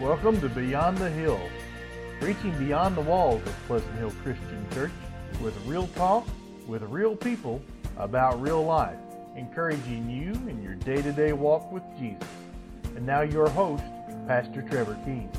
Welcome to Beyond the Hill, reaching beyond the walls of Pleasant Hill Christian Church with real talk with real people about real life, encouraging you in your day to day walk with Jesus. And now, your host, Pastor Trevor Keene.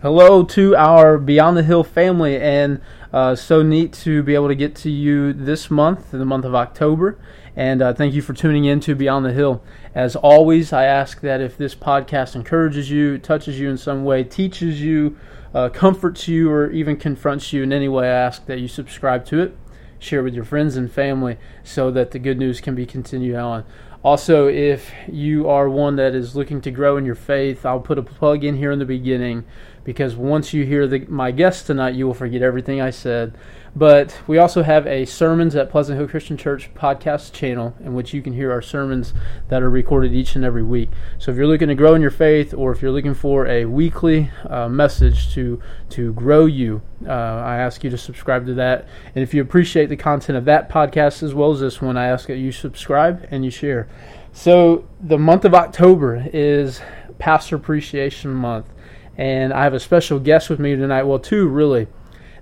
Hello to our Beyond the Hill family, and uh, so neat to be able to get to you this month, the month of October. And uh, thank you for tuning in to Beyond the Hill. As always, I ask that if this podcast encourages you, touches you in some way, teaches you, uh, comforts you, or even confronts you in any way, I ask that you subscribe to it, share with your friends and family so that the good news can be continued on. Also, if you are one that is looking to grow in your faith, I'll put a plug in here in the beginning because once you hear the, my guest tonight, you will forget everything I said. But we also have a Sermons at Pleasant Hill Christian Church podcast channel in which you can hear our sermons that are recorded each and every week. So if you're looking to grow in your faith or if you're looking for a weekly uh, message to, to grow you, uh, I ask you to subscribe to that. And if you appreciate the content of that podcast as well as this one, I ask that you subscribe and you share. So the month of October is Pastor Appreciation Month. And I have a special guest with me tonight. Well, two really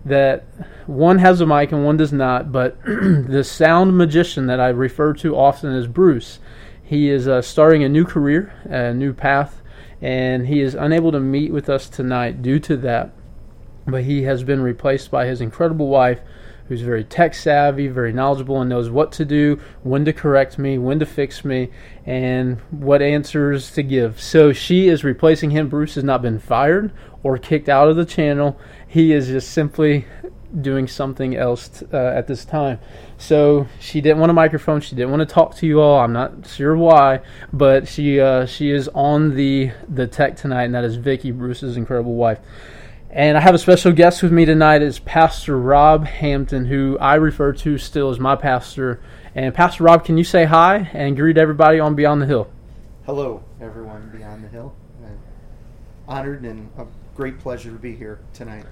that one has a mic and one does not, but the sound magician that I refer to often as Bruce, he is uh, starting a new career, a new path, and he is unable to meet with us tonight due to that. But he has been replaced by his incredible wife, who's very tech savvy, very knowledgeable, and knows what to do, when to correct me, when to fix me, and what answers to give. So she is replacing him. Bruce has not been fired or kicked out of the channel. He is just simply doing something else t- uh, at this time. So she didn't want a microphone. She didn't want to talk to you all. I'm not sure why, but she uh, she is on the the tech tonight, and that is Vicky Bruce's incredible wife. And I have a special guest with me tonight. Is Pastor Rob Hampton, who I refer to still as my pastor. And Pastor Rob, can you say hi and greet everybody on Beyond the Hill? Hello, everyone Beyond the Hill. I'm honored and a great pleasure to be here tonight.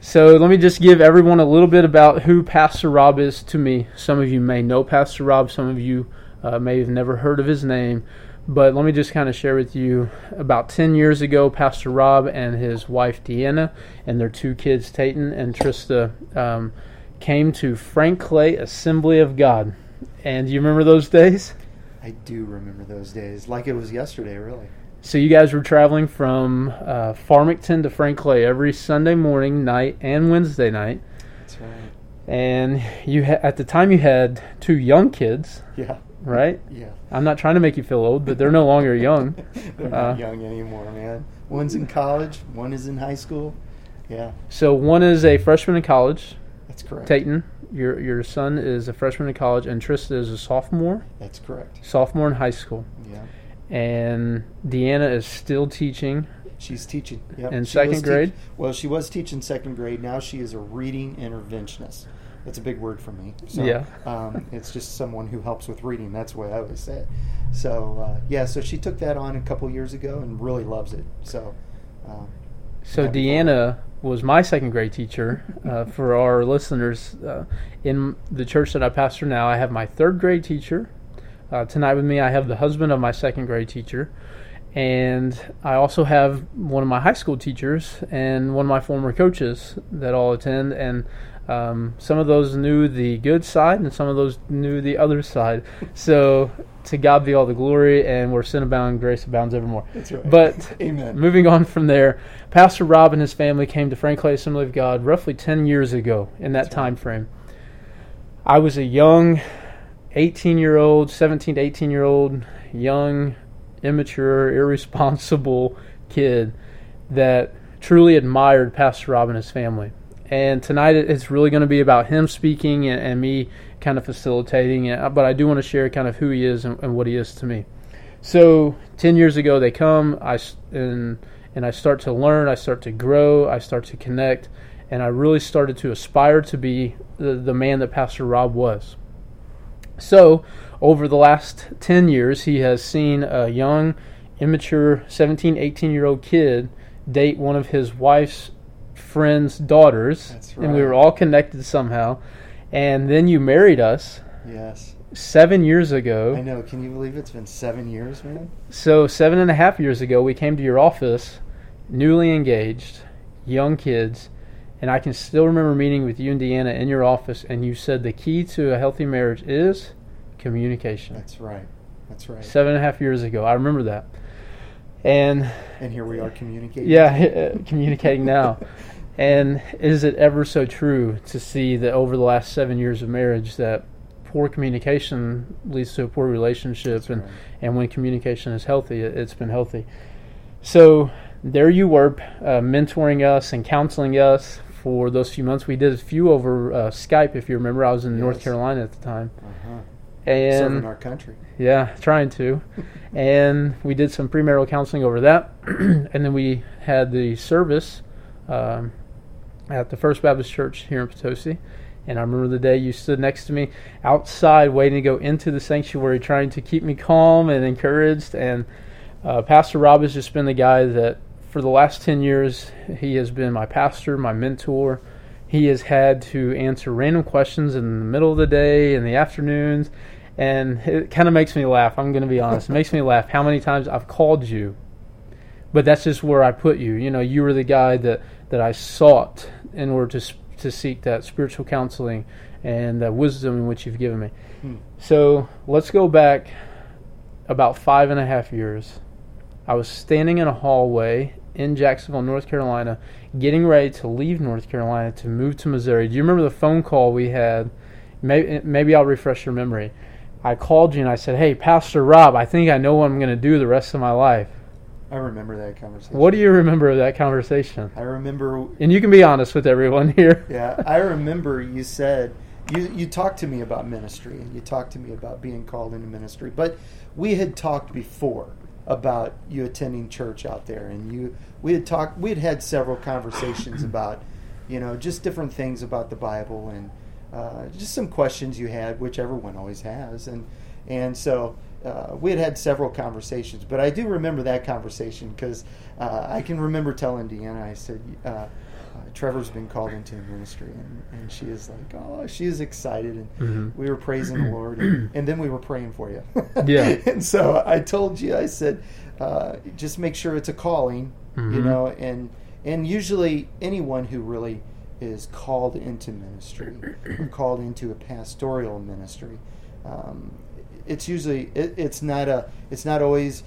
So let me just give everyone a little bit about who Pastor Rob is to me. Some of you may know Pastor Rob, some of you uh, may have never heard of his name. But let me just kind of share with you about 10 years ago, Pastor Rob and his wife Deanna and their two kids, Tayton and Trista, um, came to Frank Clay Assembly of God. And you remember those days? I do remember those days, like it was yesterday, really. So you guys were traveling from uh, Farmington to Frank Clay every Sunday morning, night, and Wednesday night. That's right. And you ha- at the time you had two young kids, Yeah. Right? Yeah. I'm not trying to make you feel old, but they're no longer young. They're Uh, not young anymore, man. One's in college, one is in high school. Yeah, So one is a freshman in college, that's correct. Tayton, your your son is a freshman in college, and Trista is a sophomore, That's correct. sophomore in high school, Yeah. and Deanna is still teaching. She's teaching. Yep. In She second grade? well, she was teaching second grade. Now she is a reading interventionist. That's a big word for me. So, Yeah. Um, it's just someone who helps with reading. That's the way I always say it. So, uh, yeah, so she took that on a couple years ago and really loves it. So, um, So Deanna was my second grade teacher. Uh, for our listeners, uh, in the church that I pastor now, I have my third grade teacher. Uh, tonight with me, I have the husband of my second grade teacher, and I also have one of my high school teachers and one of my former coaches that all attend. And um, some of those knew the good side, and some of those knew the other side. So to God be all the glory, and where sin abounds, grace abounds evermore. That's right. But Amen. moving on from there, Pastor Rob and his family came to Frank Clay Assembly of God roughly 10 years ago in that That's time frame. I was a young 18 year old, 17 to 18 year old, young, immature, irresponsible kid that truly admired Pastor Rob and his family. And tonight it's really going to be about him speaking and, and me kind of facilitating it. But I do want to share kind of who he is and, and what he is to me. So ten years ago they come, I and and I start to learn, I start to grow, I start to connect, and I really started to aspire to be the, the man that Pastor Rob was. So over the last ten years, he has seen a young, immature 17, 18 year old kid date one of his wife's friend's daughters, That's and we were all connected somehow. And then you married us, Yes. seven years ago. I know. Can you believe it's been seven years, man? So seven and a half years ago, we came to your office, newly engaged, young kids, and I can still remember meeting with you and Deanna in your office, and you said the key to a healthy marriage is communication. That's right. That's right. Seven and a half years ago, I remember that. And And here we are communicating. yeah, communicating now. And is it ever so true to see that over the last seven years of marriage that poor communication leads to a poor relationship, That's and right. and when communication is healthy, it, it's been healthy. So there you were, uh, mentoring us and counseling us for those few months. We did a few over uh, Skype, if you remember. I was in North Carolina at the time, Uh-huh. And Serving our country. yeah, trying to. and we did some premarital counseling over that. and then we had the service um, at the First Baptist Church here in Potosi. And I remember the day you stood next to me outside waiting to go into the sanctuary, trying to keep me calm and encouraged. And uh, Pastor Rob has just been the guy that, for the last 10 years, he has been my pastor, my mentor. He has had to answer random questions in the middle of the day, in the afternoons, and it kind of makes me laugh. I'm going to be honest. It makes me laugh how many times I've called you, but that's just where I put you. You know, you were the guy that, that I sought in order to to seek that spiritual counseling and that wisdom in which you've given me. Hmm. So let's go back about five and a half years. I was standing in a hallway in Jacksonville, North Carolina, getting ready to leave North Carolina to move to Missouri. Do you remember the phone call we had? Maybe, maybe I'll refresh your memory. I called you and I said, Hey, Pastor Rob, I think I know what I'm going to do the rest of my life. I remember that conversation. What do you remember of that conversation? I remember And you can be honest with everyone here. Yeah, I remember you said you you talked to me about ministry and you talked to me about being called into ministry, but we had talked before about you attending church out there, and you we had talked we had had several conversations about you know just different things about the Bible and uh, just some questions you had, which everyone always has, and and so. Uh, we had had several conversations, but I do remember that conversation because uh, I can remember telling Deanna, I said, uh, uh, Trevor's been called into ministry, and, and she is like, oh, she is excited, and Mhm. we were praising the Lord, and, and then we were praying for you. Yeah. and so I told you, I said, uh, just make sure it's a calling, you Mhm. know, and and usually anyone who really is called into ministry, or called into a pastoral ministry, um, it's usually it, it's not a it's not always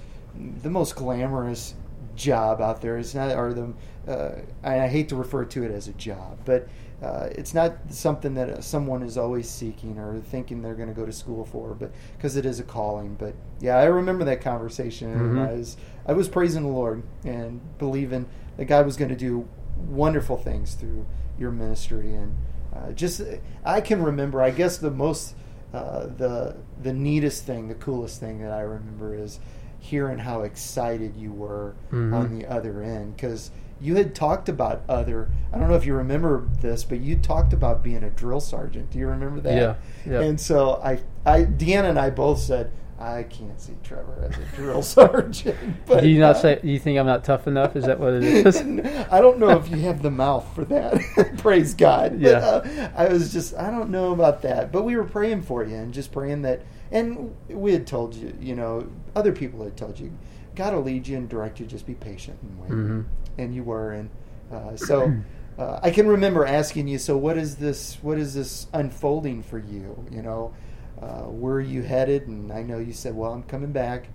the most glamorous job out there. It's not or the uh, I hate to refer to it as a job, but uh, it's not something that uh, someone is always seeking or thinking they're going to go to school for, but because it is a calling. But yeah, I remember that conversation, and Mhm. I was I was praising the Lord and believing that God was going to do wonderful things through your ministry, and uh, just I can remember. I guess the most uh, the the neatest thing, the coolest thing that I remember is hearing how excited you were Mhm. on the other end because you had talked about other. I don't know if you remember this, but you talked about being a drill sergeant. Do you remember that? Yeah, yeah. And so I, I, Deanna and I both said, I can't see Trevor as a drill sergeant. But do you not uh, say? Do you think I'm not tough enough? Is that what it is? I don't know if you have the mouth for that. Praise God. But, Yeah. uh, I was just, I don't know about that. But we were praying for you and just praying that, and we had told you, you know, other people had told you, God will lead you and direct you. Just be patient and wait. Mhm. And you were, and uh, so. Uh, I can remember asking you, so what is this? What is this unfolding for you? You know, uh, where are you headed? And I know you said, well, I'm coming back.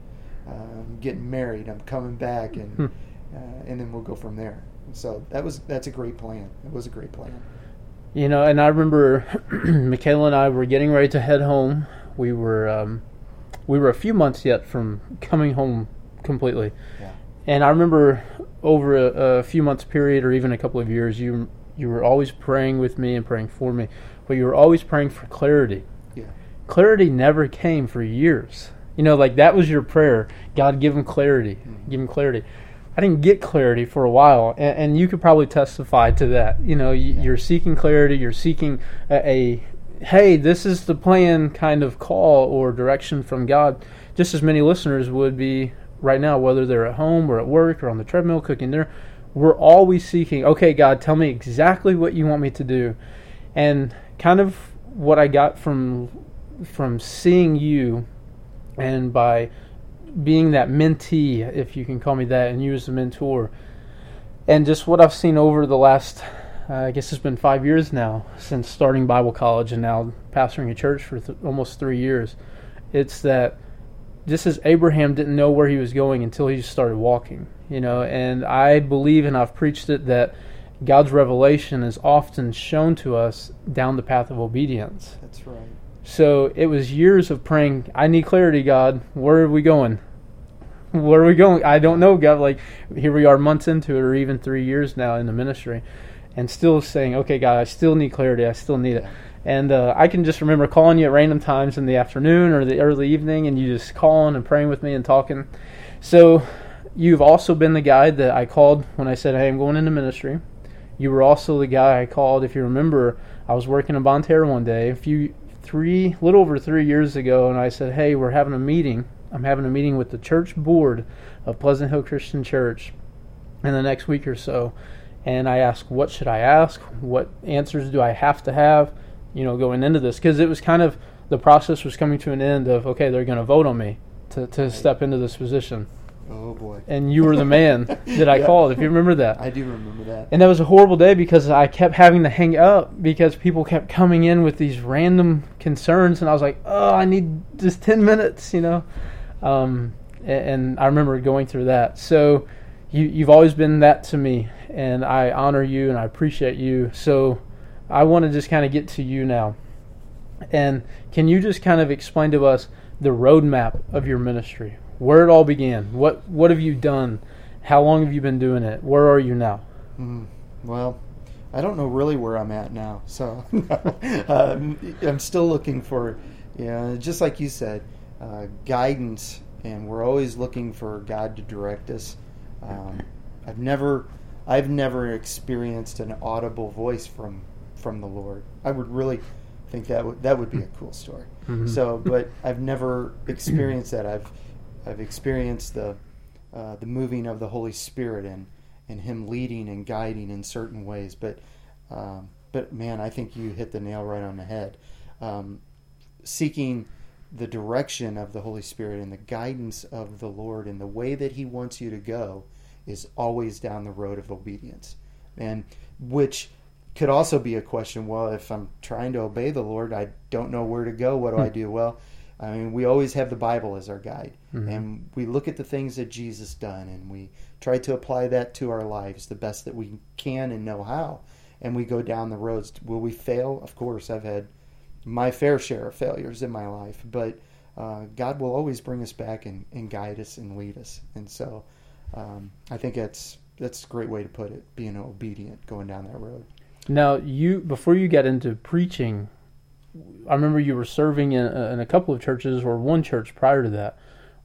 Uh, I'm getting married. I'm coming back, and Hmm. uh, and then we'll go from there. So that was that's a great plan. It was a great plan. You know, and I remember Michaela and I were getting ready to head home. We were um, we were a few months yet from coming home completely, Yeah. and I remember over a, a few months period, or even a couple of years, you you were always praying with me and praying for me, but you were always praying for clarity. Clarity never came for years. You know, like that was your prayer. God, give him clarity. Mhm. Give him clarity. I didn't get clarity for a while, and, and you could probably testify to that. You know, you, Yeah. you're seeking clarity. You're seeking a, a, hey, this is the plan kind of call or direction from God. Just as many listeners would be right now, whether they're at home or at work or on the treadmill cooking dinner. We're always seeking, okay, God, tell me exactly what you want me to do. And kind of what I got from from seeing you and by being that mentee, if you can call me that, and you as a mentor, and just what I've seen over the last, uh, I guess it's been five years now since starting Bible college and now pastoring a church for th- almost three years. It's that just as Abraham didn't know where he was going until he started walking, you know, and I believe, and I've preached it, that God's revelation is often shown to us down the path of obedience. That's right. So it was years of praying, I need clarity, God. Where are we going? Where are we going? I don't know, God. Like, here we are months into it, or even three years now in the ministry, and still saying, okay, God, I still need clarity. I still need it. And uh, I can just remember calling you at random times in the afternoon or the early evening, and you just calling and praying with me and talking. So you've also been the guy that I called when I said, hey, I'm going into ministry. You were also the guy I called, if you remember, I was working in Bonne Terre one day, a few, three, little over three years ago, and I said, hey, we're having a meeting. I'm having a meeting with the church board of Pleasant Hill Christian Church in the next week or so. And I asked, what should I ask? What answers do I have to have, you know, going into this? Because it was kind of, the process was coming to an end of, okay, they're going to vote on me to, to step into this position. Oh boy. And you were the man that I called, if you remember that. I do remember that. And that was a horrible day because I kept having to hang up because people kept coming in with these random concerns, and I was like, "Oh, I need just ten minutes," you know. Um, a- and, I remember going through that. So you you've always been that to me, and I honor you and I appreciate you. So I want to just kind of get to you now. And can you just kind of explain to us the roadmap of your ministry, where it all began? What what have you done? How long have you been doing it? Where are you now? Mm, well, I don't know really where I'm at now, so um, I'm still looking for, you know, just like you said, uh, guidance, and we're always looking for God to direct us. Um, I've never, I've never experienced an audible voice from from the Lord. I would really think that would that would be a cool story. Mhm. So, but I've never experienced that. I've I've experienced the uh, the moving of the Holy Spirit and and Him leading and guiding in certain ways. But um, but man, I think you hit the nail right on the head. Um, seeking the direction of the Holy Spirit and the guidance of the Lord and the way that He wants you to go is always down the road of obedience, and which could also be a question. Well, if I'm trying to obey the Lord, I don't know where to go. What do I do? Well, I mean, we always have the Bible as our guide, Mhm. and we look at the things that Jesus done, and we try to apply that to our lives the best that we can and know how. And we go down the roads. Will we fail? Of course, I've had my fair share of failures in my life, but uh, God will always bring us back and, and guide us and lead us. And so, um, I think that's that's a great way to put it. Being obedient, going down that road. Now, you before you got into preaching, I remember you were serving in, uh, in a couple of churches or one church prior to that.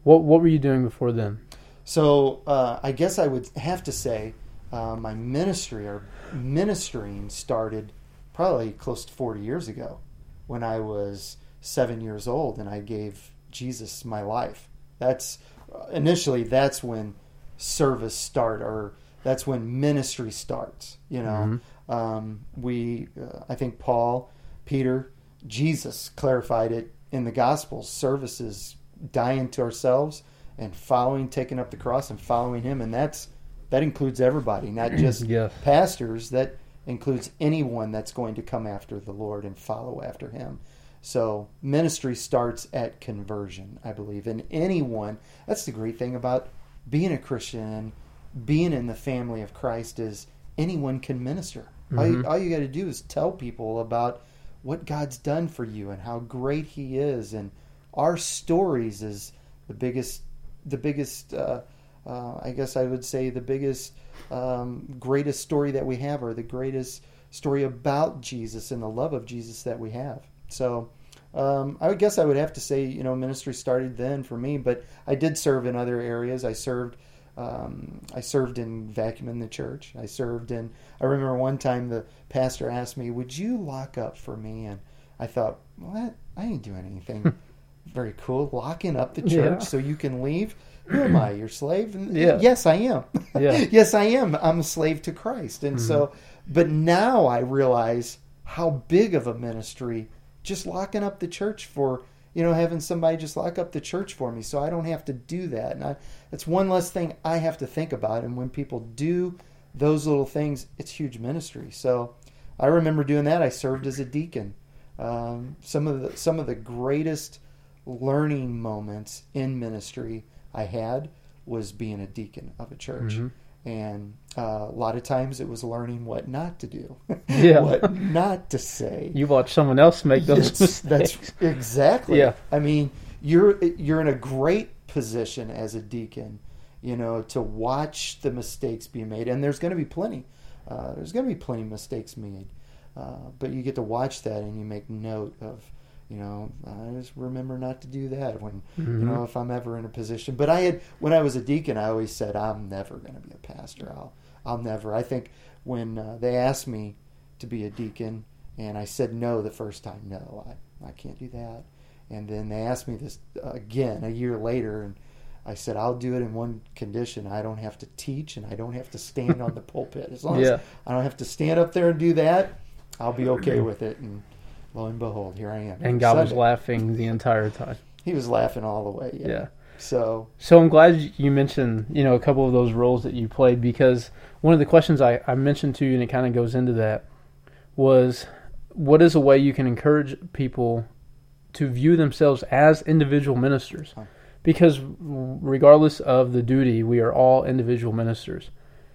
What what were you doing before then? So uh, I guess I would have to say uh, my ministry or ministering started probably close to 40 years ago when I was seven years old and I gave Jesus my life. That's uh, initially that's when service start or that's when ministry starts. You know, um, we uh, I think Paul, Peter, Jesus clarified it in the Gospels. Services dying to ourselves and following, taking up the cross and following Him, and that's that includes everybody, not just pastors. That includes anyone that's going to come after the Lord and follow after Him. So ministry starts at conversion, I believe, and anyone. That's the great thing about being a Christian and being in the family of Christ is anyone can minister. All you, mm-hmm. all you got to do is tell people about what God's done for you and how great He is, and our stories is the biggest, the biggest. Uh, uh, I guess I would say the biggest, um, greatest story that we have, or the greatest story about Jesus and the love of Jesus that we have. So. Um, I would guess I would have to say, you know, ministry started then for me, but I did serve in other areas. I served, um, I served in vacuuming the church. I served in. I remember one time the pastor asked me, "Would you lock up for me?" And I thought, "What? I ain't doing anything very cool. Locking up the church Yeah. so you can leave? Who am I? Your slave?" And Yeah. yes, I am. Yeah. yes, I am. I'm a slave to Christ, and so. But now I realize how big of a ministry just locking up the church for you know having somebody just lock up the church for me so I don't have to do that. And I, that's one less thing I have to think about. And when people do those little things, it's huge ministry. So I remember doing that. I served as a deacon. Um, some of the some of the greatest learning moments in ministry I had was being a deacon of a church. Mhm. And uh, a lot of times it was learning what not to do, Yeah. what not to say. You watch someone else make those Yes, mistakes. that's exactly. Yeah. I mean, you're you're in a great position as a deacon, you know, to watch the mistakes be made, and there's going to be plenty. Uh, there's going to be plenty of mistakes made, uh, but you get to watch that and you make note of, you know, I just remember not to do that when, you Mhm. know, if I'm ever in a position. But I had when I was a deacon, I always said I'm never going to be a pastor. I'll I'll never. I think when uh, they asked me to be a deacon, and I said no the first time, no, I I can't do that. And then they asked me this again a year later, and I said I'll do it in one condition: I don't have to teach, and I don't have to stand on the pulpit. As long Yeah. as I don't have to stand up there and do that, I'll be okay with it. And lo and behold, here I am. And God was laughing the entire time. He was laughing all the way. Yeah. Yeah. So So I'm glad you mentioned, you know, a couple of those roles that you played because one of the questions I, I mentioned to you, and it kind of goes into that, was what is a way you can encourage people to view themselves as individual ministers? Because regardless of the duty, we are all individual ministers.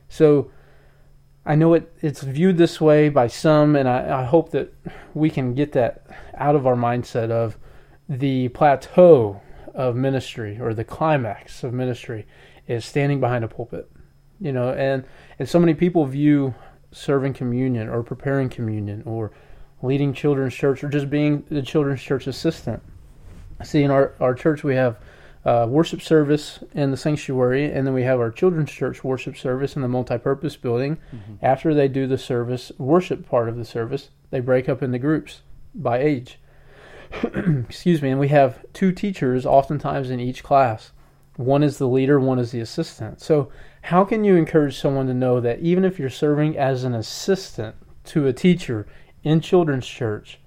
So I know it, it's viewed this way by some, and I, I hope that we can get that out of our mindset of the plateau of ministry or the climax of ministry is standing behind a pulpit. You know, and and so many people view serving communion or preparing communion or leading children's church or just being the children's church assistant. See, in our, our church, we have uh, worship service in the sanctuary, and then we have our children's church worship service in the multi-purpose building. After they do the service, worship part of the service, they break up into groups by age. Excuse me, and we have two teachers oftentimes in each class. One is the leader, one is the assistant. So, how can you encourage someone to know that even if you're serving as an assistant to a teacher in children's church,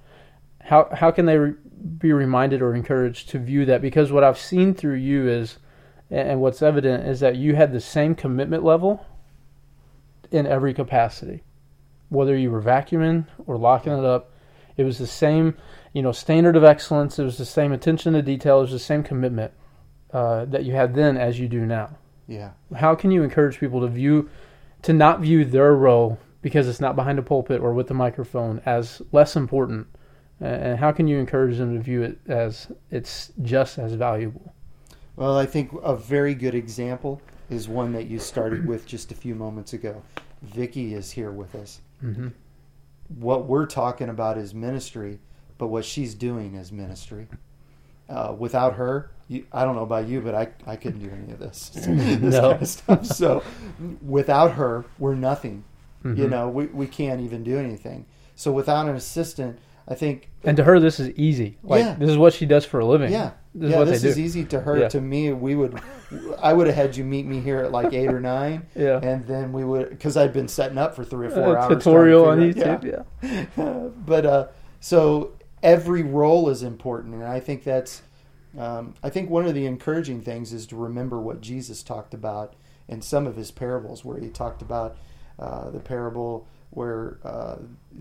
how how can they re- be reminded or encouraged to view that? Because what I've seen through you is, and what's evident is that you had the same commitment level in every capacity, whether you were vacuuming or locking it up. It was the same, you know, standard of excellence. It was the same attention to detail. It was the same commitment uh, that you had then as you do now. yeah. How can you encourage people to view, to not view their role because it's not behind a pulpit or with the microphone as less important, A- and how can you encourage them to view it as it's just as valuable? Well, I think a very good example is one that you started with just a few moments ago. Vicky is here with us. Mm-hmm. What we're talking about is ministry, but what she's doing is ministry. Uh, without her, you, I don't know about you, but I, I couldn't do any of this, this No. kind of stuff. So, without her, we're nothing. You Mhm. know, we, we can't even do anything. So, without an assistant, I think And to her, this is easy. Like Yeah. this is what she does for a living. Yeah, this is yeah. what This is easy to her. Yeah. To me, we would, I would have had you meet me here at like eight or nine, Yeah. and then we would because I'd been setting up for three or four A hours. tutorial on YouTube. figure Yeah. but uh, so every role is important, and I think that's, um, I think one of the encouraging things is to remember what Jesus talked about in some of his parables, where he talked about uh, the parable where uh,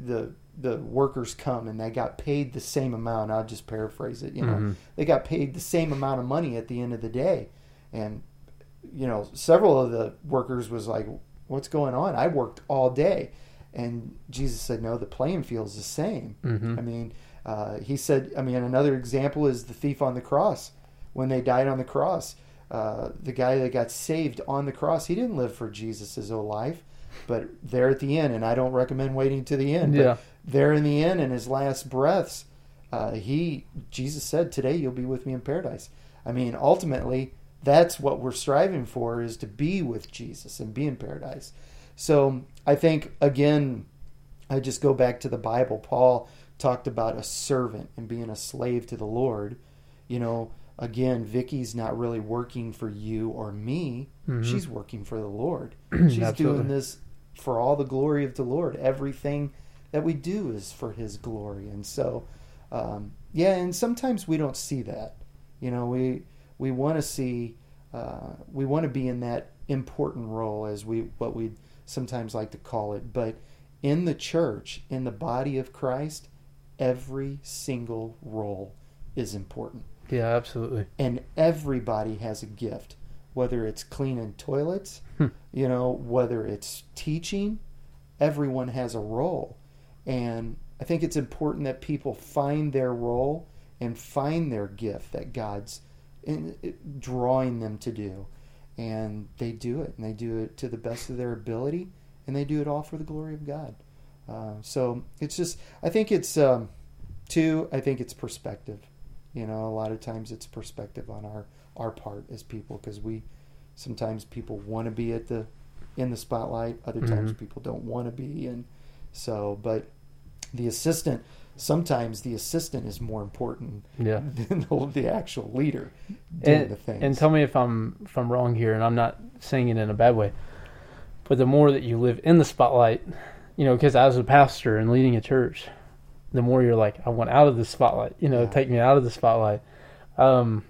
the the workers come and they got paid the same amount. I'll just paraphrase it. You know, Mhm. they got paid the same amount of money at the end of the day, and you know, several of the workers was like, "What's going on? I worked all day," and Jesus said, "No, the playing field's the same." Mhm. I mean, uh, he said. I mean, another example is the thief on the cross when they died on the cross. Uh, the guy that got saved on the cross, he didn't live for Jesus whole life, but there at the end, and I don't recommend waiting to the end. but Yeah. There in the end, in his last breaths, uh, he Jesus said, "Today you'll be with me in paradise." I mean, ultimately, that's what we're striving for: is to be with Jesus and be in paradise. So I think again, I just go back to the Bible. Paul talked about a servant and being a slave to the Lord. You know, again, Vicky's not really working for you or me. Mhm. She's working for the Lord. She's doing this for all the glory of the Lord. Everything that we do is for His glory. And so, um, yeah, and sometimes we don't see that. You know, we we want to see uh, we want to be in that important role as we what we sometimes like to call it, but in the church, in the body of Christ, every single role is important. Yeah, absolutely. And everybody has a gift, whether it's cleaning toilets, Hmm. you know, whether it's teaching, everyone has a role. And I think it's important that people find their role and find their gift that God's in, drawing them to do. And they do it, and they do it to the best of their ability, and they do it all for the glory of God. Uh, so it's just, I think it's, um, two, I think it's perspective. You know, a lot of times it's perspective on our, our part as people because we, sometimes people want to be at the, in the spotlight. Other times Mhm. people don't want to be. And so, but the assistant, sometimes the assistant is more important Yeah. than the, the actual leader doing And, the things. and tell me if I'm if I'm wrong here, and I'm not saying it in a bad way. But the more that you live in the spotlight, you know, because as a pastor and leading a church, the more you're like, I want out of the spotlight. You know, Yeah. take me out of the spotlight. Um,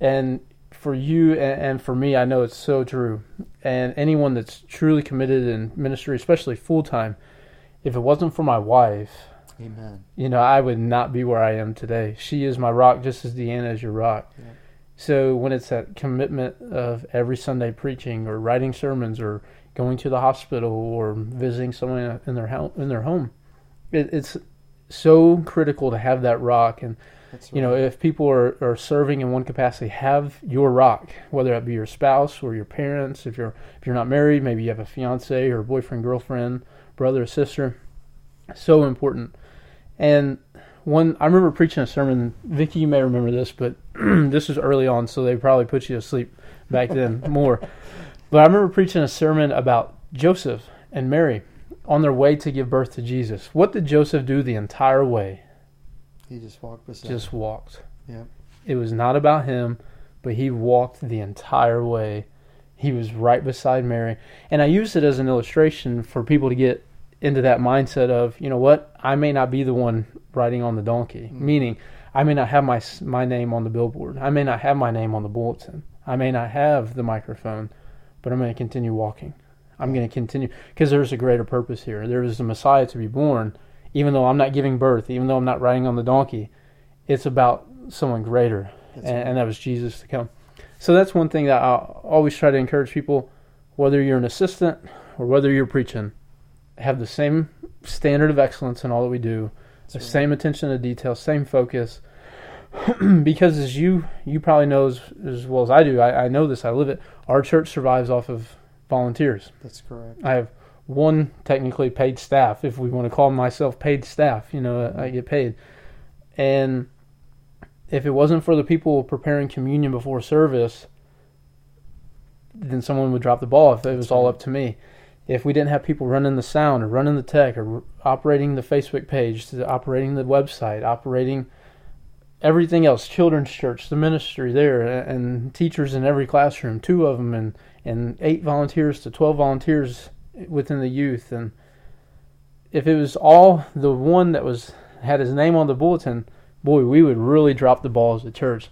and for you and, and for me, I know it's so true. And anyone that's truly committed in ministry, especially full time, if it wasn't for my wife, Amen. you know, I would not be where I am today. She is my rock, just as Deanna is your rock. Yeah. So when it's that commitment of every Sunday preaching or writing sermons or going to the hospital or visiting someone in their home, in their home, it, it's so critical to have that rock. And That's you know, if people are, are serving in one capacity, have your rock, whether it be your spouse or your parents. If you're if you're not married, maybe you have a fiance or a boyfriend, girlfriend, brother or sister. So important. And one, I remember preaching a sermon. Vicky, you may remember this, but this was early on, so they probably put you to sleep back then more. But I remember preaching a sermon about Joseph and Mary on their way to give birth to Jesus. What did Joseph do the entire way? he just walked beside. Just walked. Yep. It was not about him, but he walked the entire way. He was right beside Mary. And I use it as an illustration for people to get into that mindset of, you know what, I may not be the one riding on the donkey, Mhm. meaning I may not have my my name on the billboard. I may not have my name on the bulletin. I may not have the microphone, but I'm going to continue walking. I'm going to continue because there's a greater purpose here. There is a Messiah to be born, even though I'm not giving birth, even though I'm not riding on the donkey. It's about someone greater, and, right. and that was Jesus to come. So that's one thing that I always try to encourage people, whether you're an assistant or whether you're preaching, have the same standard of excellence in all that we do, That's the right. same attention to detail, same focus. because as you you probably know as, as well as I do, I, I know this, I live it. Our church survives off of volunteers. That's correct. I have one technically paid staff, if we want to call myself paid staff. You know, I get paid, and if it wasn't for the people preparing communion before service, then someone would drop the ball if it was all up to me. If we didn't have people running the sound or running the tech or operating the Facebook page, operating the website, operating everything else, children's church, the ministry there, and teachers in every classroom, two of them, and and eight volunteers to twelve volunteers within the youth, and if it was all the one that was had his name on the bulletin, boy, we would really drop the ball as a church.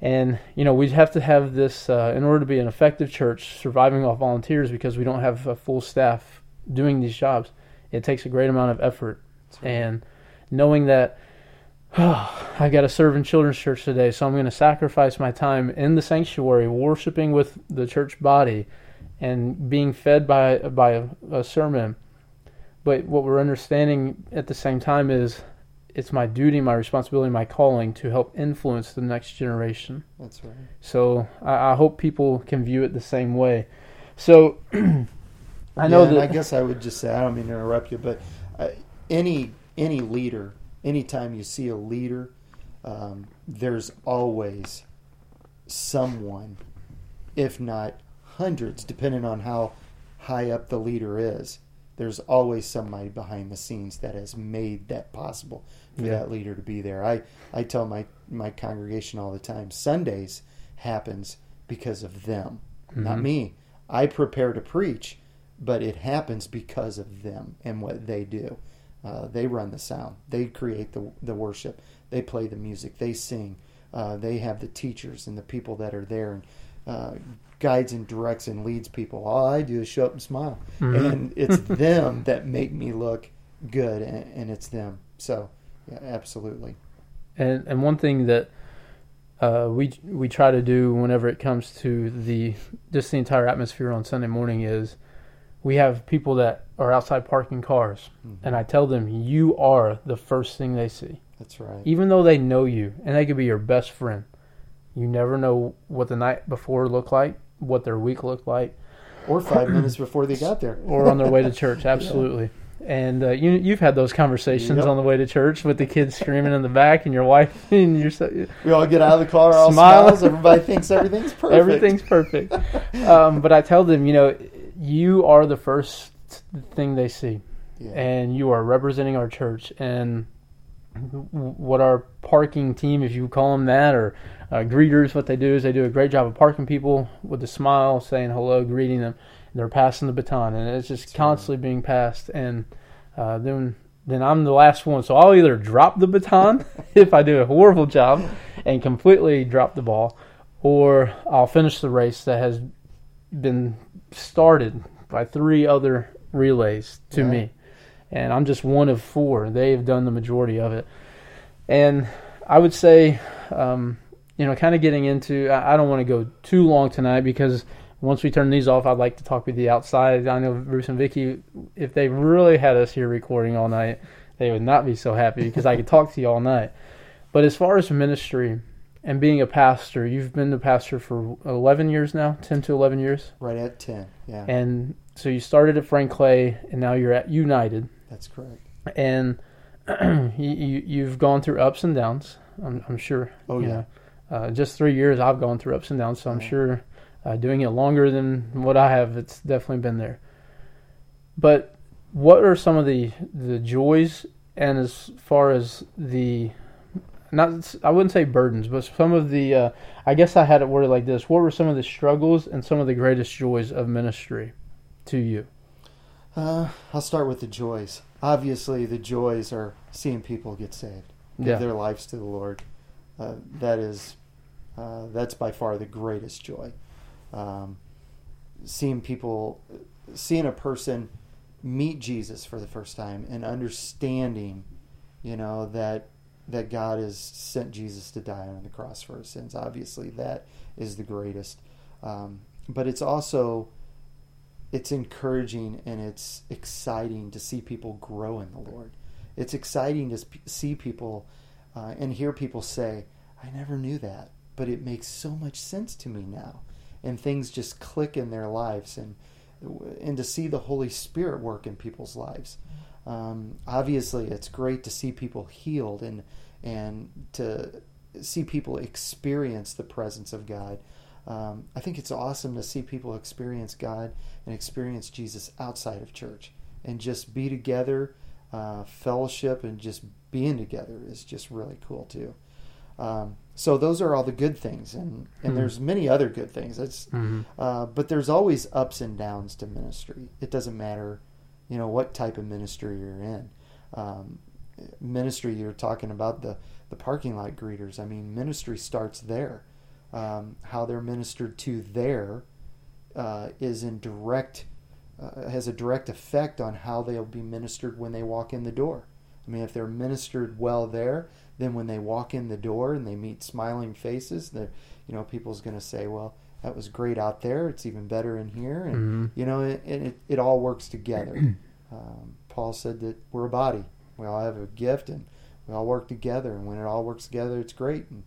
And you know we'd have to have this uh, in order to be an effective church, surviving off volunteers because we don't have a full staff doing these jobs. It takes a great amount of effort, right. and knowing that I've got to serve in children's church today, so I'm going to sacrifice my time in the sanctuary, worshiping with the church body, and being fed by by a, a sermon. But what we're understanding at the same time is it's my duty, my responsibility, my calling to help influence the next generation. That's right. So I, I hope people can view it the same way. So I know Yeah, that I guess I would just say I don't mean to interrupt you, but uh, any any leader, anytime you see a leader, um, there's always someone, if not hundreds, depending on how high up the leader is. There's always somebody behind the scenes that has made that possible for Yeah. that leader to be there. I, I tell my, my congregation all the time Sundays happens because of them, not Mhm. me. I prepare to preach, but it happens because of them and what they do. Uh, they run the sound. They create the the worship. They play the music. They sing. Uh, they have the teachers and the people that are there and uh, guides and directs and leads people. All I do is show up and smile, Mhm. and it's them that make me look good, and, and it's them. So, yeah, absolutely. And and one thing that uh, we we try to do whenever it comes to the just the entire atmosphere on Sunday morning is we have people that are outside parking cars, Mhm. and I tell them you are the first thing they see, That's right. even though they know you and they could be your best friend. You never know what the night before looked like, what their week looked like, Or five minutes before they got there, or on their way to church. Absolutely. And uh, you you've had those conversations Yep. on the way to church with the kids screaming in the back, and your wife and your We all get out of the car, all Smile. smiles. Everybody thinks everything's perfect. Everything's perfect. um, but I tell them, you know, you are the first thing they see, Yeah. and you are representing our church. And what our parking team, if you call them that, or uh, greeters, what they do is they do a great job of parking people with a smile, saying hello, greeting them. They're passing the baton, and it's just That's right. constantly being passed. And uh, then then I'm the last one, so I'll either drop the baton if I do a horrible job and completely drop the ball, or I'll finish the race that has been started by three other relays to Right. me. And I'm just one of four. They've done the majority of it. And I would say, um, you know, kind of getting into, I I don't want to go too long tonight because once we turn these off, I'd like to talk with you outside. I know Bruce and Vicky, if they really had us here recording all night, they would not be so happy because I could talk to you all night. But as far as ministry and being a pastor, you've been the pastor for 11 years now, 10 to 11 years. right at ten. Yeah, And so you started at Frank Clay and now you're at United. that's correct. And you, you've gone through ups and downs, I'm, I'm sure. Oh, yeah. know. Uh, just three years I've gone through ups and downs, so I'm Yeah. sure uh, doing it longer than what I have, it's definitely been there. But what are some of the the joys and as far as the not I wouldn't say burdens, but some of the uh, I guess I had it worded like this: What were some of the struggles and some of the greatest joys of ministry to you? Uh, I'll start with the joys. Obviously, the joys are seeing people get saved, give Yeah. their lives to the Lord. Uh, that is, uh, that's by far the greatest joy. Um, seeing people, seeing a person meet Jesus for the first time and understanding, you know that that God has sent Jesus to die on the cross for our sins. Obviously, that is the greatest. Um, but it's also it's encouraging and it's exciting to see people grow in the Lord. It's exciting to see people uh, and hear people say, "I never knew that, but it makes so much sense to me now," and things just click in their lives, and and to see the Holy Spirit work in people's lives. Um, obviously, it's great to see people healed and and to see people experience the presence of God. Um, I think it's awesome to see people experience God and experience Jesus outside of church and just be together, uh, fellowship, and just being together is just really cool too. Um, so those are all the good things, and and Hmm. there's many other good things. It's Mm-hmm. uh, but there's always ups and downs to ministry. It doesn't matter, you know, what type of ministry you're in. Um, ministry, you're talking about the, the parking lot greeters. I mean, ministry starts there. Um, how they're ministered to there uh, is in direct, uh, has a direct effect on how they'll be ministered when they walk in the door. I mean, if they're ministered well there, then when they walk in the door and they meet smiling faces, the you know, people's going to say, well, that was great out there. It's even better in here. And, Mhm. you know, it, it, it all works together. um, Paul said that we're a body. We all have a gift and we all work together. And when it all works together, it's great. And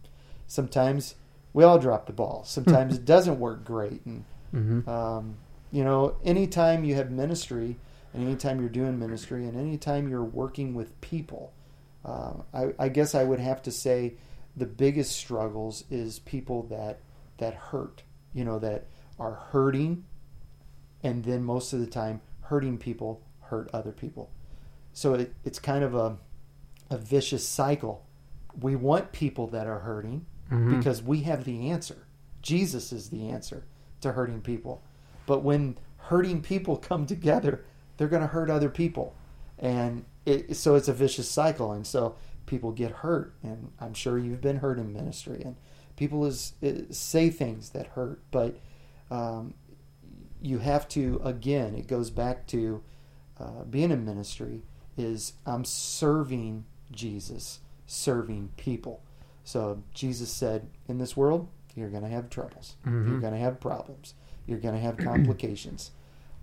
sometimes we all drop the ball. Sometimes it doesn't work great. And, Mm-hmm. um, you know, anytime you have ministry and anytime you're doing ministry and anytime you're working with people, uh, I, I guess I would have to say the biggest struggles is people that that hurt, you know, that are hurting, and then most of the time hurting people hurt other people. So it, it's kind of a a vicious cycle. We want people that are hurting Mhm. because we have the answer. Jesus is the answer to hurting people. But when hurting people come together, they're going to hurt other people. And it, so it's a vicious cycle, and so people get hurt, and I'm sure you've been hurt in ministry, and people is, is say things that hurt, but um, you have to again. It goes back to uh, being in ministry is I'm serving Jesus, serving people. So Jesus said, in this world, you're going to have troubles. Mhm. You're going to have problems. You're going to have complications.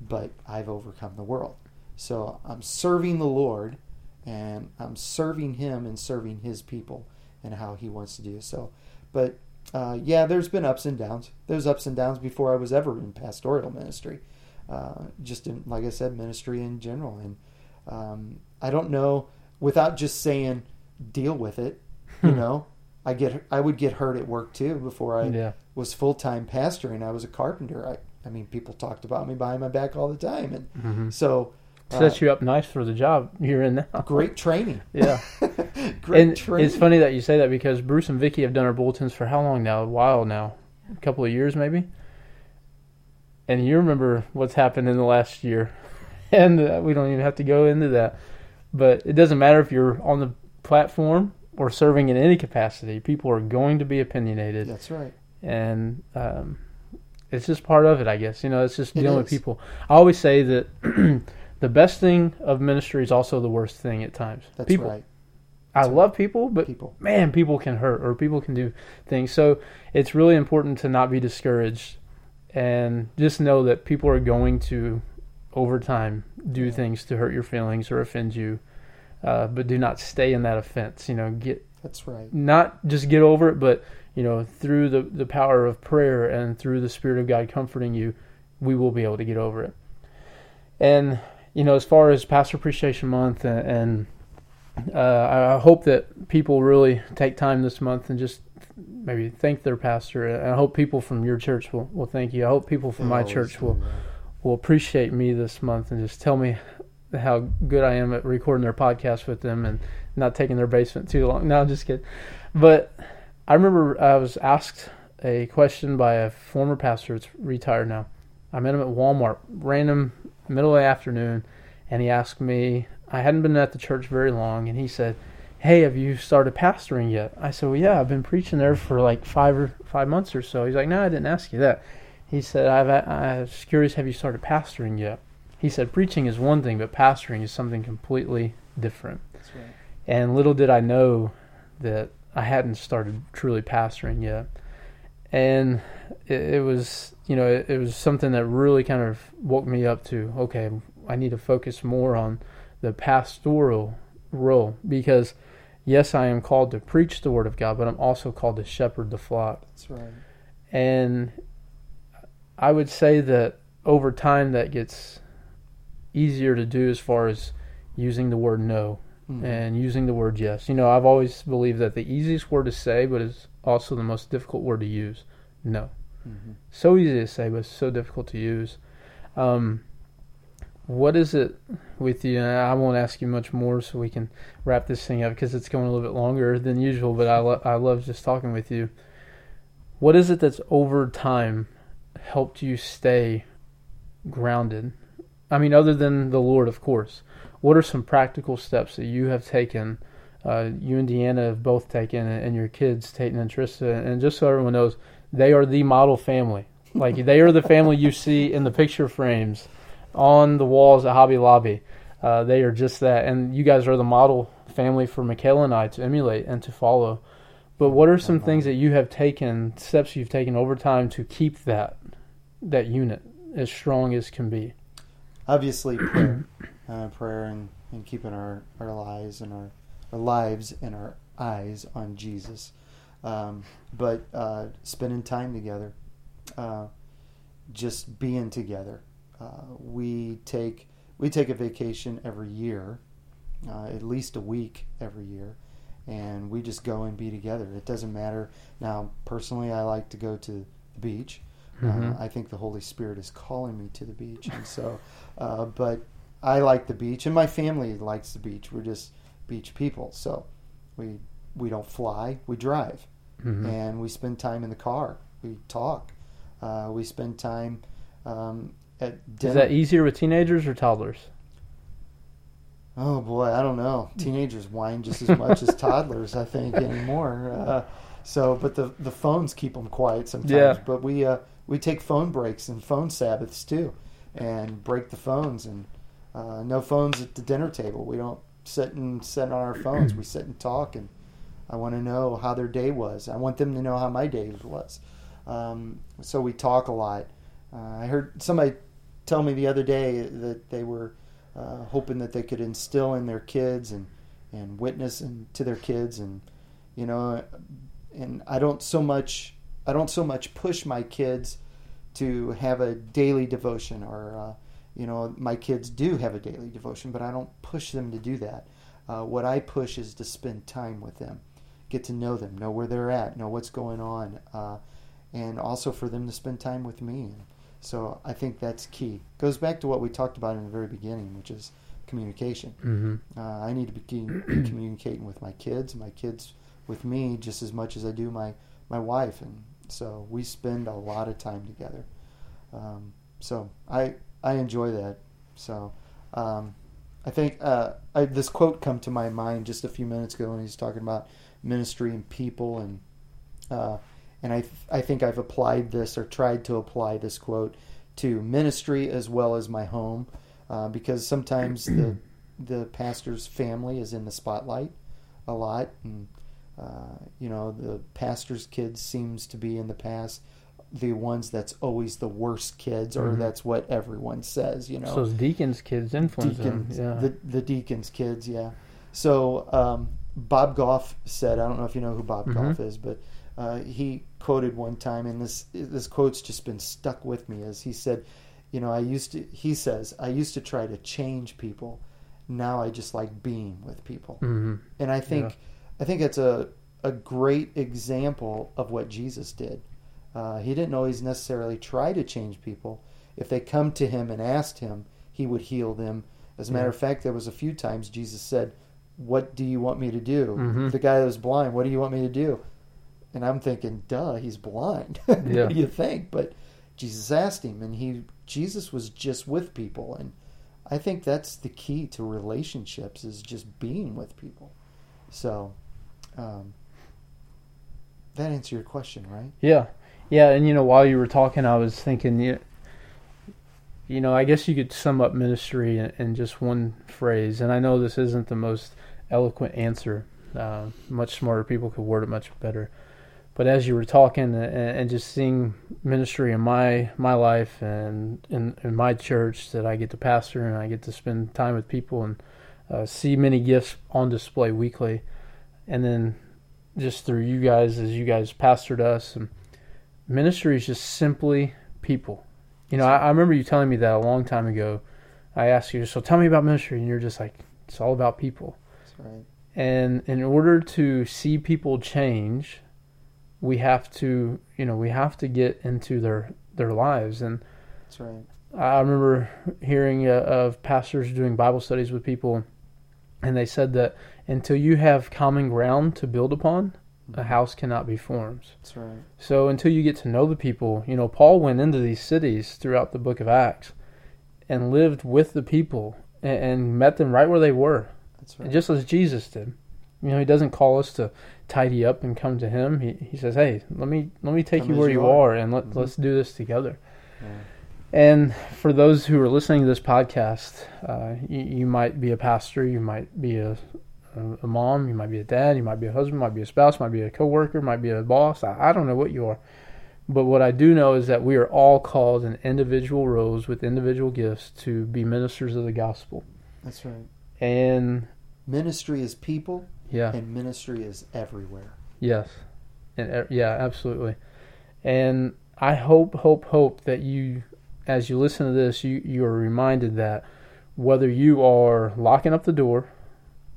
but I've overcome the world. So I'm serving the Lord and I'm serving Him and serving His people and how He wants to do so. But uh, yeah, there's been ups and downs. There's ups and downs before I was ever in pastoral ministry. Uh, just in, like I said, ministry in general. And um, I don't know, without just saying, deal with it, you know, I get I would get hurt at work too before I Yeah. was full time pastoring. I was a carpenter. I, I mean, people talked about me behind my back all the time, and Mhm. so Sets you up nice for the job you're in now. great training. Yeah. great and training. it's funny that you say that because Bruce and Vicky have done our bulletins for how long now? A while now, a couple of years maybe. And you remember what's happened in the last year, and uh, we don't even have to go into that. But it doesn't matter if you're on the platform or serving in any capacity. People are going to be opinionated, That's right. and um, it's just part of it, I guess. You know, it's just It dealing with people. I always say that the best thing of ministry is also the worst thing at times. That's people. right. I right. love people, but People. man, people can hurt or people can do things. So it's really important to not be discouraged and just know that people are going to, over time, do Yeah. things to hurt your feelings or offend you. Uh, but do not stay in that offense. You know, get That's right. not just get over it, but you know, through the the power of prayer and through the Spirit of God comforting you, we will be able to get over it. And you know, as far as Pastor Appreciation Month and, and uh, I hope that people really take time this month and just maybe thank their pastor. And I hope people from your church will, will thank you. I hope people from my church will, will appreciate me this month and just tell me how good I am at recording their podcast with them and not taking their basement too long. No, I'm just kidding. But I remember I was asked a question by a former pastor. It's retired now. I met him at Walmart, random middle of the afternoon, and he asked me. I hadn't been at the church very long, and he said, "Hey, have you started pastoring yet?" I said, "Well, yeah, I've been preaching there for like five or five months or so." He's like, "No, I didn't ask you that." He said, I've, I was curious, have you started pastoring yet? He said, preaching is one thing, but pastoring is something completely different. That's right. And little did I know that I hadn't started truly pastoring yet. And it, it was, you know, it, it was something that really kind of woke me up to, okay, I need to focus more on the pastoral role because, yes, I am called to preach the word of God, but I'm also called to shepherd the flock. That's right. And I would say that over time that gets easier to do as far as using the word no Mhm. and using the word yes. You know, I've always believed that the easiest word to say, but is also the most difficult word to use. No. Mhm. So easy to say, but so difficult to use. Um, what is it with you? And I won't ask you much more, so we can wrap this thing up because it's going a little bit longer than usual. But I lo- I love just talking with you. What is it that's over time helped you stay grounded? I mean, other than the Lord, of course. What are some practical steps that you have taken? Uh, you and Deanna have both taken, and your kids, Tate and Trista, and just so everyone knows, they are the model family. Like they are the family you see in the picture frames on the walls at Hobby Lobby. Uh, they are just that, and you guys are the model family for Michaela and I to emulate and to follow. But what are some things that you have taken, steps you've taken over time to keep that that unit as strong as can be? Obviously, prayer, uh, prayer, and, and keeping our, our lives and our, our lives and our eyes on Jesus. Um, but uh, spending time together, uh, just being together. Uh, we take we take a vacation every year, uh, at least a week every year, and we just go and be together. It doesn't matter. Now, personally, I like to go to the beach. Uh, I think the Holy Spirit is calling me to the beach, and so. Uh, but I like the beach, and my family likes the beach. We're just beach people, so we we don't fly, we drive, Mhm. and we spend time in the car. We talk. Uh, we spend time um, at dinner. Is that easier with teenagers or toddlers? Oh boy, I don't know. Teenagers whine just as much as toddlers, I think, anymore. Uh, so, but the the phones keep them quiet sometimes. Yeah. But we uh, we take phone breaks and phone Sabbaths too, and break the phones and uh, no phones at the dinner table. We don't sit and sit on our phones. we sit and talk, and I want to know how their day was. I want them to know how my day was. Um, so we talk a lot. Uh, I heard somebody tell me the other day that they were uh, hoping that they could instill in their kids and and witness and to their kids and you know and I don't so much I don't so much push my kids to have a daily devotion or uh, you know my kids do have a daily devotion but I don't push them to do that uh, what I push is to spend time with them get to know them know where they're at know what's going on uh, and also for them to spend time with me so I think that's key. Goes back to what we talked about in the very beginning, which is communication. Mm-hmm. Uh, I need to be communicating with my kids, my kids with me, just as much as I do my my wife, and so we spend a lot of time together. Um, so I I enjoy that. So um, I think uh, I, this quote come to my mind just a few minutes ago when he's talking about ministry and people and. Uh, and I, th- I think I've applied this or tried to apply this quote to ministry as well as my home uh, because sometimes the the pastor's family is in the spotlight a lot and uh, you know the pastor's kids seems to be in the past the ones that's always the worst kids or Mhm. that's what everyone says you know So deacons' kids influence them. deacons, Yeah. the the deacons' kids, yeah. So um, Bob Goff said, I don't know if you know who Bob Mhm. Goff is, but uh, he quoted one time, and this this quote's just been stuck with me. As he said, you know, I used to. He says, I used to try to change people. Now I just like being with people, mm-hmm. and I think I think it's a a great example of what Jesus did. Uh, he didn't always necessarily try to change people. If they come to him and asked him, he would heal them. As a matter Yeah. of fact, there was a few times Jesus said, "What do you want me to do?" Mhm. The guy that was blind, "What do you want me to do?" And I'm thinking, "Duh, he's blind." Yeah. what do you think? But Jesus asked him, and he Jesus was just with people, and I think that's the key to relationships is just being with people. So, um, that answer your question, right? Yeah, yeah, and you know, while you were talking, I was thinking, you, you know, I guess you could sum up ministry in, in just one phrase, and I know this isn't the most eloquent answer. Uh, much smarter people could word it much better. But as you were talking and, and just seeing ministry in my my life and in, in my church that I get to pastor and I get to spend time with people and uh, see many gifts on display weekly, and then just through you guys as you guys pastored us and ministry is just simply people. You know I, I remember you telling me that a long time ago. I asked you so tell me about ministry. And you're just like it's all about people right. and in order to see people change we have to you know we have to get into their their lives and That's right. I remember hearing uh, of pastors doing Bible studies with people, and they said that until you have common ground to build upon, a house cannot be formed. That's right. So until you get to know the people, you know, Paul went into these cities throughout the book of Acts and lived with the people and, and met them right where they were, That's right. just as Jesus did. You know, he doesn't call us to tidy up and come to him. He he says, "Hey, let me let me take Come you where you you are." are, and let Mhm. let's do this together." Yeah. And for those who are listening to this podcast, uh, you, you might be a pastor, you might be a, a, a mom, you might be a dad, you might be a husband, might be a spouse, might be a coworker, might be a boss. I, I don't know what you are. But what I do know is that we are all called in individual roles with individual gifts to be ministers of the gospel. That's right. And Ministry is people, yeah, and ministry is everywhere. yes. And uh, yeah, absolutely. And I hope, hope, hope that you, as you listen to this, you, you are reminded that whether you are locking up the door,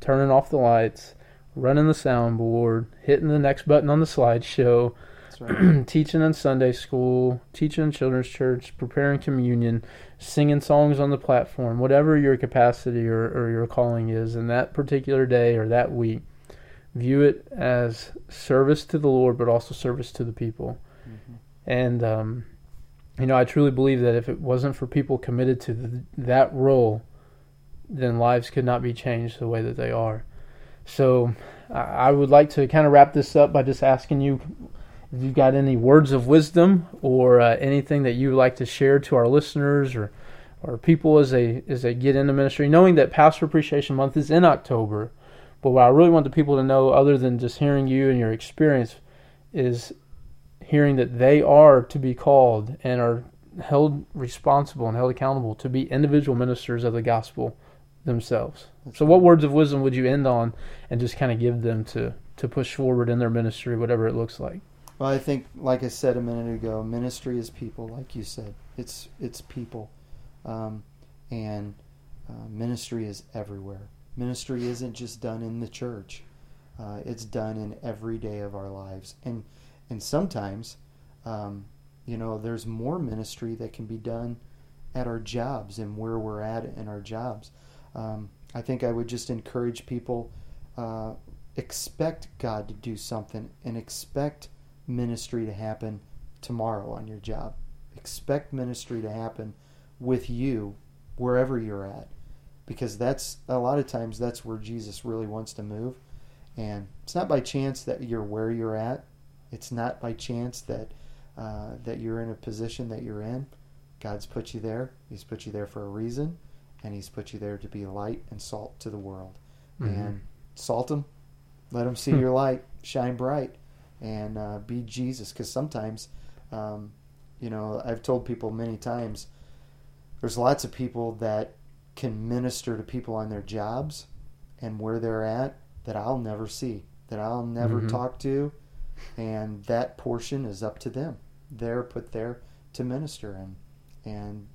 turning off the lights, running the soundboard, hitting the next button on the slideshow, right. teaching in Sunday school, teaching in children's church, preparing communion, singing songs on the platform, whatever your capacity or, or your calling is in that particular day or that week, view it as service to the Lord, but also service to the people. Mhm. And, um, you know, I truly believe that if it wasn't for people committed to th that role, then lives could not be changed the way that they are. So I would like to kind of wrap this up by just asking you if you've got any words of wisdom or uh, anything that you would like to share to our listeners or or people as they as they get into ministry, knowing that Pastor Appreciation Month is in October. But what I really want the people to know, other than just hearing you and your experience, is hearing that they are to be called and are held responsible and held accountable to be individual ministers of the gospel themselves. So, what words of wisdom would you end on, and just kind of give them to to push forward in their ministry, whatever it looks like? Well, I think, like I said a minute ago, ministry is people. Like you said, it's it's people, um, and uh, ministry is everywhere. Ministry isn't just done in the church; uh, it's done in every day of our lives, and and sometimes, um, you know, there's more ministry that can be done at our jobs and where we're at in our jobs. Um, I think I would just encourage people uh, expect God to do something and expect ministry to happen tomorrow on your job. Expect ministry to happen with you wherever you're at because that's a lot of times that's where Jesus really wants to move. And it's not by chance that you're where you're at. It's not by chance that uh, that you're in a position that you're in. God's put you there. He's put you there for a reason and He's put you there to be light and salt to the world. Mm-hmm. And salt them, let them see hmm. your light shine bright, and uh, be Jesus. Because sometimes, um, you know, I've told people many times, there's lots of people that can minister to people on their jobs and where they're at that I'll never see, that I'll never mm-hmm. talk to, and that portion is up to them. They're put there to minister, and and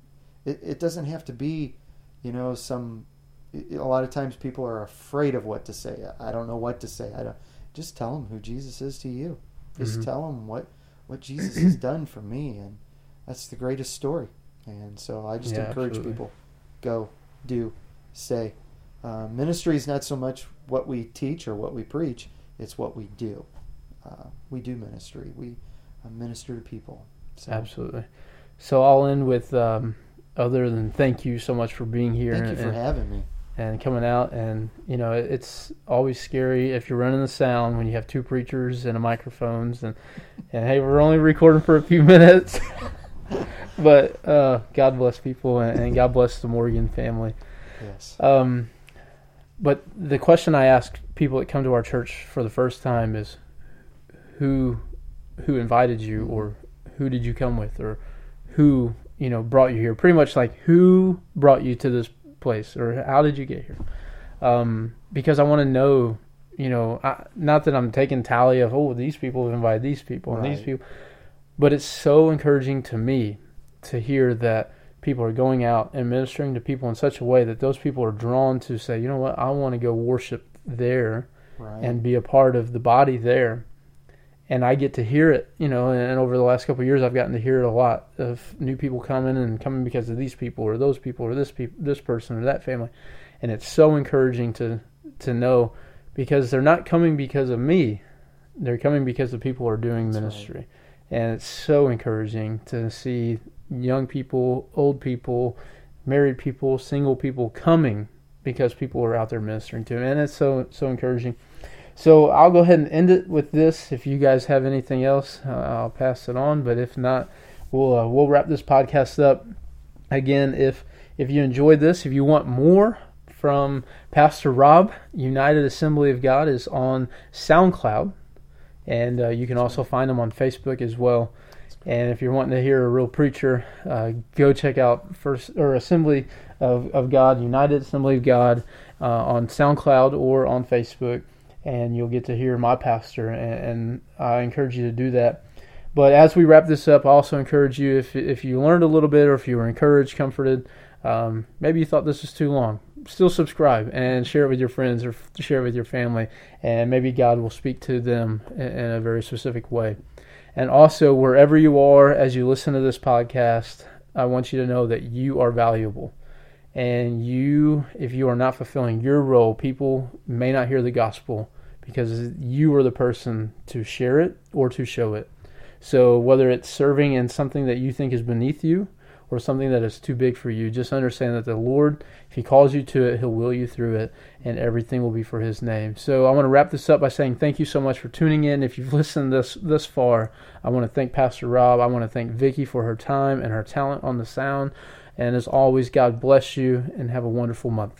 it, it doesn't have to be you know, some a lot of times people are afraid of what to say. I don't know what to say. I don't. Just tell them who Jesus is to you. Just mm-hmm. tell them what what Jesus has done for me, and that's the greatest story. And so I just yeah, encourage absolutely. people: go, do, say. Uh, ministry is not so much what we teach or what we preach; it's what we do. Uh, we do ministry. We uh, minister to people. So. Absolutely. So I'll end with um, other than thank you so much for being here. Thank you for having me. And coming out, and you know, it's always scary if you're running the sound when you have two preachers and a microphones, and and hey, we're only recording for a few minutes, but uh, God bless people, and, and, God bless the Morgan family. Yes. Um, but the question I ask people that come to our church for the first time is, who, who invited you, mm-hmm. or who did you come with, or who you know brought you here pretty much like who brought you to this place or how did you get here? Um, because i want to know you know I, not that i'm taking tally of oh these people have invited these people and these people but it's so encouraging to me to hear that people are going out and ministering to people in such a way that those people are drawn to say you know what? I want to go worship there right. and be a part of the body there and I get to hear it, you know, and over the last couple of years, I've gotten to hear it a lot of new people coming and coming because of these people or those people or this people, this person or that family, and it's so encouraging to to know because they're not coming because of me, they're coming because the people are doing That's ministry, right. and it's so encouraging to see young people, old people, married people, single people coming because people are out there ministering to them, and it's so so encouraging. So I'll go ahead and end it with this. If you guys have anything else, uh, I'll pass it on. But if not, we'll uh, we'll wrap this podcast up. Again, if if you enjoyed this, if you want more from Pastor Rob, United Assembly of God is on SoundCloud, and uh, you can also find him on Facebook as well. And if you're wanting to hear a real preacher, uh, go check out First or Assembly of, of God, United Assembly of God, uh, on SoundCloud or on Facebook and you'll get to hear my pastor. And, and, I encourage you to do that. But as we wrap this up, I also encourage you if if you learned a little bit or if you were encouraged, comforted, um, maybe you thought this was too long, still subscribe and share it with your friends or share it with your family, and maybe God will speak to them in, in a very specific way. And also, wherever you are as you listen to this podcast, I want you to know that you are valuable. And you, if you are not fulfilling your role, people may not hear the gospel because you are the person to share it or to show it. So whether it's serving in something that you think is beneath you, or something that is too big for you, just understand that the Lord, if He calls you to it, He'll will you through it, and everything will be for His name. So I want to wrap this up by saying thank you so much for tuning in. If you've listened this this far, I want to thank Pastor Rob. I want to thank Vicki for her time and her talent on the sound. And as always, God bless you and have a wonderful month.